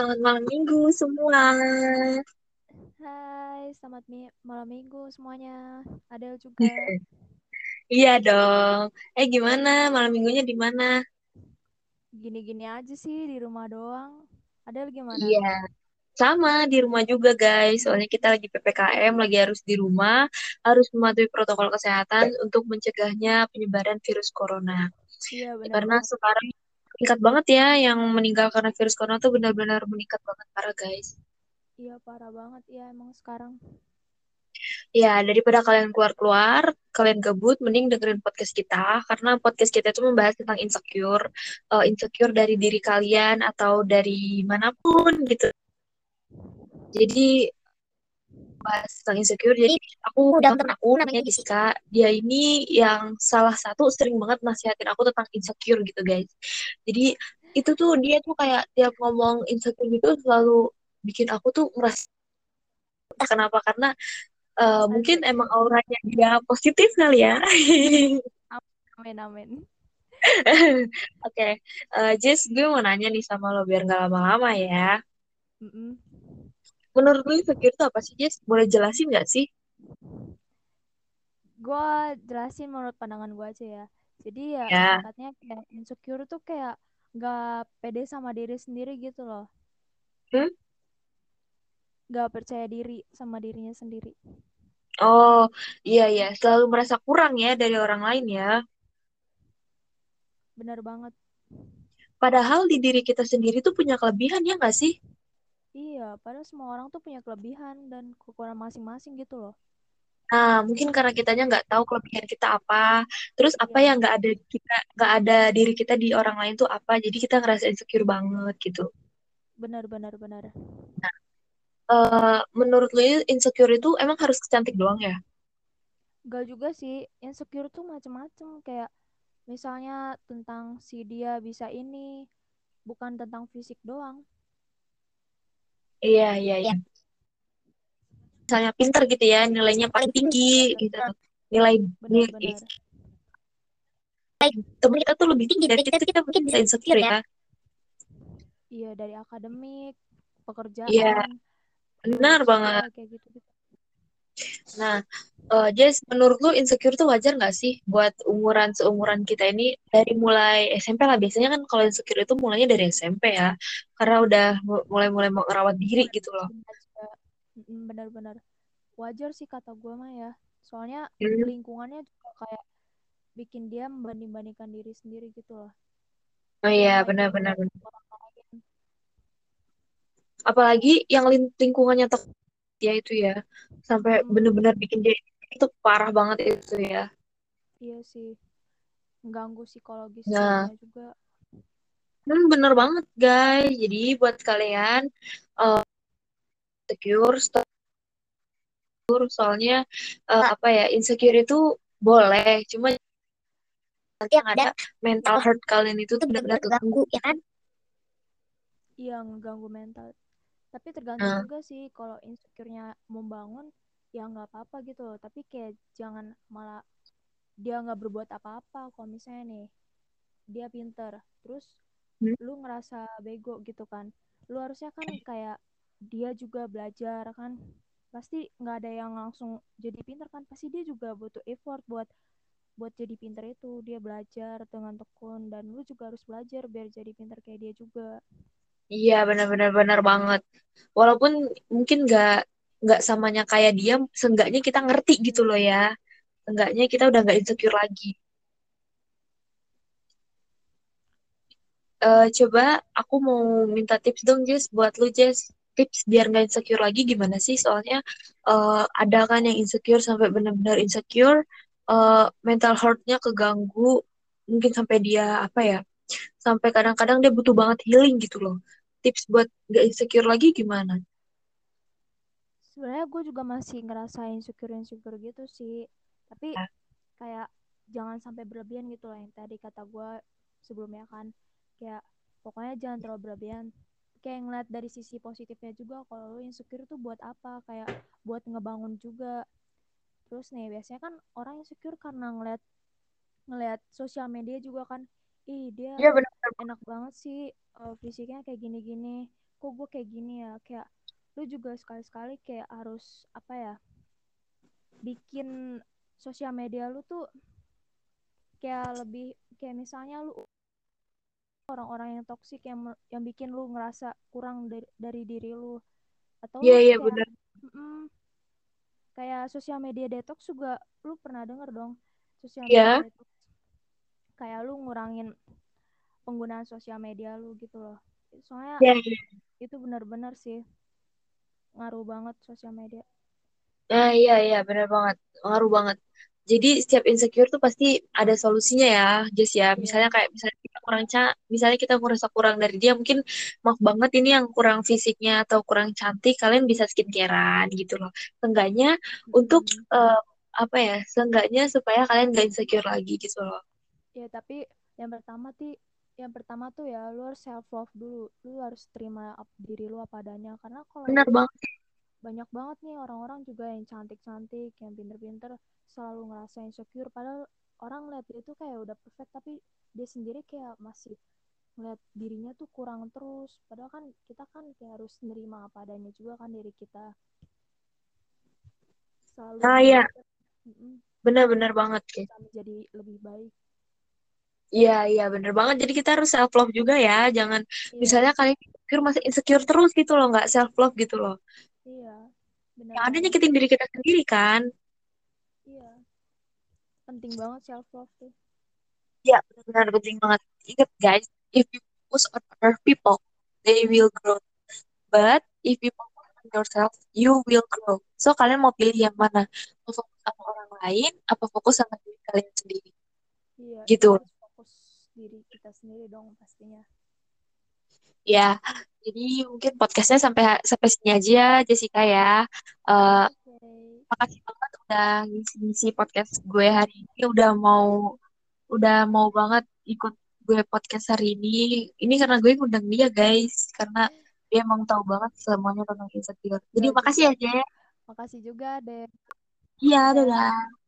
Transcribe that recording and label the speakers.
Speaker 1: selamat malam minggu semua.
Speaker 2: Hai, selamat mi- malam minggu semuanya. Adel juga.
Speaker 1: Iya dong. Eh gimana malam minggunya di mana?
Speaker 2: Gini-gini aja sih di rumah doang. Adel gimana?
Speaker 1: Iya, sama di rumah juga guys. Soalnya kita lagi PPKM, lagi harus di rumah, harus mematuhi protokol kesehatan untuk mencegahnya penyebaran virus corona.
Speaker 2: Iya, benar
Speaker 1: Karena sekarang meningkat banget ya yang meninggal karena virus corona tuh benar-benar meningkat banget parah guys.
Speaker 2: Iya, parah banget ya emang sekarang.
Speaker 1: Ya, daripada kalian keluar-keluar, kalian gabut, mending dengerin podcast kita. Karena podcast kita itu membahas tentang insecure. Uh, insecure dari diri kalian atau dari mana pun gitu. Jadi, bahas tentang insecure. Jadi, aku udah temen aku namanya Jessica. Dia ini yang salah satu sering banget nasihatin aku tentang insecure gitu, guys. Jadi, itu tuh dia tuh kayak tiap ngomong insecure gitu selalu bikin aku tuh merasa kenapa karena uh, mungkin emang auranya dia positif kali ya.
Speaker 2: amin amin.
Speaker 1: Oke, okay. uh, Jess, gue mau nanya nih sama lo biar nggak lama-lama ya.
Speaker 2: Mm -mm.
Speaker 1: Menurut lo insecure itu apa sih, Jess? Boleh jelasin nggak sih?
Speaker 2: Gue jelasin menurut pandangan gue aja ya. Jadi ya, singkatnya kayak insecure tuh kayak nggak pede sama diri sendiri gitu loh.
Speaker 1: Hmm?
Speaker 2: Gak percaya diri sama dirinya sendiri.
Speaker 1: Oh, iya ya, selalu merasa kurang ya dari orang lain ya.
Speaker 2: Benar banget.
Speaker 1: Padahal di diri kita sendiri tuh punya kelebihan ya nggak sih?
Speaker 2: Iya, padahal semua orang tuh punya kelebihan dan kekurangan masing-masing gitu loh.
Speaker 1: Nah, mungkin karena kitanya nggak tahu kelebihan kita apa, terus apa
Speaker 2: Iya.
Speaker 1: yang nggak ada kita nggak ada diri kita di orang lain tuh apa, jadi kita ngerasa insecure banget gitu.
Speaker 2: Benar, benar, benar.
Speaker 1: Nah, uh, menurut lu insecure itu emang harus cantik doang ya?
Speaker 2: Gak juga sih, insecure tuh macem-macem kayak misalnya tentang si dia bisa ini, bukan tentang fisik doang.
Speaker 1: Iya, iya, iya. Misalnya pinter gitu ya, nilainya paling tinggi gitu. Nilai
Speaker 2: benar-benar.
Speaker 1: temen kita tuh lebih tinggi dari kita, kita mungkin bisa insecure ya.
Speaker 2: Iya, dari akademik, pekerjaan.
Speaker 1: Iya, benar banget.
Speaker 2: Kayak gitu, gitu.
Speaker 1: Nah, uh, Jess, menurut lu insecure tuh wajar nggak sih buat umuran seumuran kita ini dari mulai SMP lah biasanya kan kalau insecure itu mulainya dari SMP ya karena udah mulai-mulai mau ngerawat diri gitu loh.
Speaker 2: Benar-benar wajar sih kata gue mah ya. Soalnya hmm. lingkungannya juga kayak bikin dia membanding-bandingkan diri sendiri gitu loh.
Speaker 1: Oh iya, benar-benar. Apalagi yang lingkungannya toksik ya itu ya sampai bener-bener bikin dia itu parah banget itu ya.
Speaker 2: Iya sih. Mengganggu psikologis
Speaker 1: nah.
Speaker 2: juga.
Speaker 1: Hmm, bener banget guys. Jadi buat kalian uh, secure secure soalnya uh, apa ya insecure itu boleh cuma nanti yang ada mental health kalian itu tuh benar-benar terganggu ya kan?
Speaker 2: Iya ngeganggu mental tapi tergantung uh. juga sih kalau insecure-nya membangun ya nggak apa-apa gitu loh. Tapi kayak jangan malah dia nggak berbuat apa-apa. Kalau misalnya nih dia pinter terus hmm? lu ngerasa bego gitu kan. Lu harusnya kan kayak dia juga belajar kan. Pasti nggak ada yang langsung jadi pinter kan. Pasti dia juga butuh effort buat buat jadi pinter itu. Dia belajar dengan tekun dan lu juga harus belajar biar jadi pinter kayak dia juga
Speaker 1: Iya benar-benar benar banget. Walaupun mungkin nggak nggak samanya kayak dia, seenggaknya kita ngerti gitu loh ya. Seenggaknya kita udah nggak insecure lagi. Uh, coba aku mau minta tips dong Jess buat lu Jess tips biar nggak insecure lagi gimana sih soalnya uh, ada kan yang insecure sampai benar-benar insecure uh, mental health-nya keganggu mungkin sampai dia apa ya sampai kadang-kadang dia butuh banget healing gitu loh tips buat gak insecure lagi gimana?
Speaker 2: Sebenarnya gue juga masih ngerasain insecure insecure gitu sih. Tapi ya. kayak jangan sampai berlebihan gitu lah yang tadi kata gue sebelumnya kan. Kayak pokoknya jangan terlalu berlebihan. Kayak ngeliat dari sisi positifnya juga kalau lo insecure tuh buat apa? Kayak buat ngebangun juga. Terus nih biasanya kan orang insecure karena ngeliat ngeliat sosial media juga kan ih dia
Speaker 1: ya, -bener.
Speaker 2: enak banget sih uh, fisiknya kayak gini-gini. Kok gue kayak gini ya? Kayak lu juga sekali-sekali kayak harus apa ya bikin sosial media lu tuh kayak lebih kayak misalnya lu orang-orang yang toksik yang yang bikin lu ngerasa kurang dari, dari diri lu. Atau
Speaker 1: Iya,
Speaker 2: lu
Speaker 1: iya
Speaker 2: kayak
Speaker 1: benar.
Speaker 2: mm, kayak sosial media detox juga lu pernah denger dong sosial media
Speaker 1: Iya.
Speaker 2: detox? Kayak lu ngurangin penggunaan sosial media lu gitu loh soalnya
Speaker 1: Iya, iya.
Speaker 2: itu benar-benar sih ngaruh banget sosial media
Speaker 1: Nah, iya, iya, benar banget. Ngaruh banget. Jadi setiap insecure tuh pasti ada solusinya ya, Jess ya. Misalnya
Speaker 2: iya
Speaker 1: kayak misalnya kita kurang ca, misalnya kita merasa kurang dari dia, mungkin maaf banget ini yang kurang fisiknya atau kurang cantik, kalian bisa skincarean gitu loh. Seenggaknya untuk
Speaker 2: Mm-mm.
Speaker 1: eh, apa ya? Seenggaknya supaya kalian gak insecure lagi gitu loh.
Speaker 2: ya tapi yang pertama tuh yang pertama tuh ya lu harus self love dulu. Lu harus terima diri lu apa adanya. Karena kalau
Speaker 1: Benar banget.
Speaker 2: banyak banget nih orang-orang juga yang cantik-cantik yang pinter-pinter selalu ngerasa insecure. Padahal orang lihat dia tuh kayak udah perfect tapi dia sendiri kayak masih ngeliat dirinya tuh kurang terus. Padahal kan kita kan kayak harus nerima apa adanya juga kan diri kita. Selalu
Speaker 1: Nah, ya,
Speaker 2: berpikir "Mm-mm,
Speaker 1: benar-benar banget,
Speaker 2: bisa menjadi lebih baik
Speaker 1: Iya, iya, bener banget. Jadi kita harus self love juga ya. Jangan
Speaker 2: iya
Speaker 1: misalnya kalian insecure masih insecure terus gitu loh, nggak self love gitu loh.
Speaker 2: iya benar
Speaker 1: Yang ada nyakitin diri kita sendiri kan.
Speaker 2: iya penting banget self love tuh
Speaker 1: Iya, benar-benar penting banget. Ingat guys, if you focus on other people, they will grow. But if you focus on yourself, you will grow. So kalian mau pilih yang mana? Mau fokus sama orang lain, apa fokus sama diri kalian sendiri?
Speaker 2: iya
Speaker 1: Gitu.
Speaker 2: fokus diri kita sendiri dong pastinya
Speaker 1: Ya, jadi mungkin podcastnya sampai sampai sini aja, Jessica ya. Eh,
Speaker 2: oke
Speaker 1: makasih banget udah ngisi-ngisi podcast gue hari ini. Udah mau udah mau banget ikut gue podcast hari ini. Ini karena gue ngundang dia guys, karena dia emang tahu banget semuanya tentang insecure. Jadi makasih
Speaker 2: juga
Speaker 1: ya, Je.
Speaker 2: makasih juga deh
Speaker 1: Iya,
Speaker 2: ya
Speaker 1: dadah.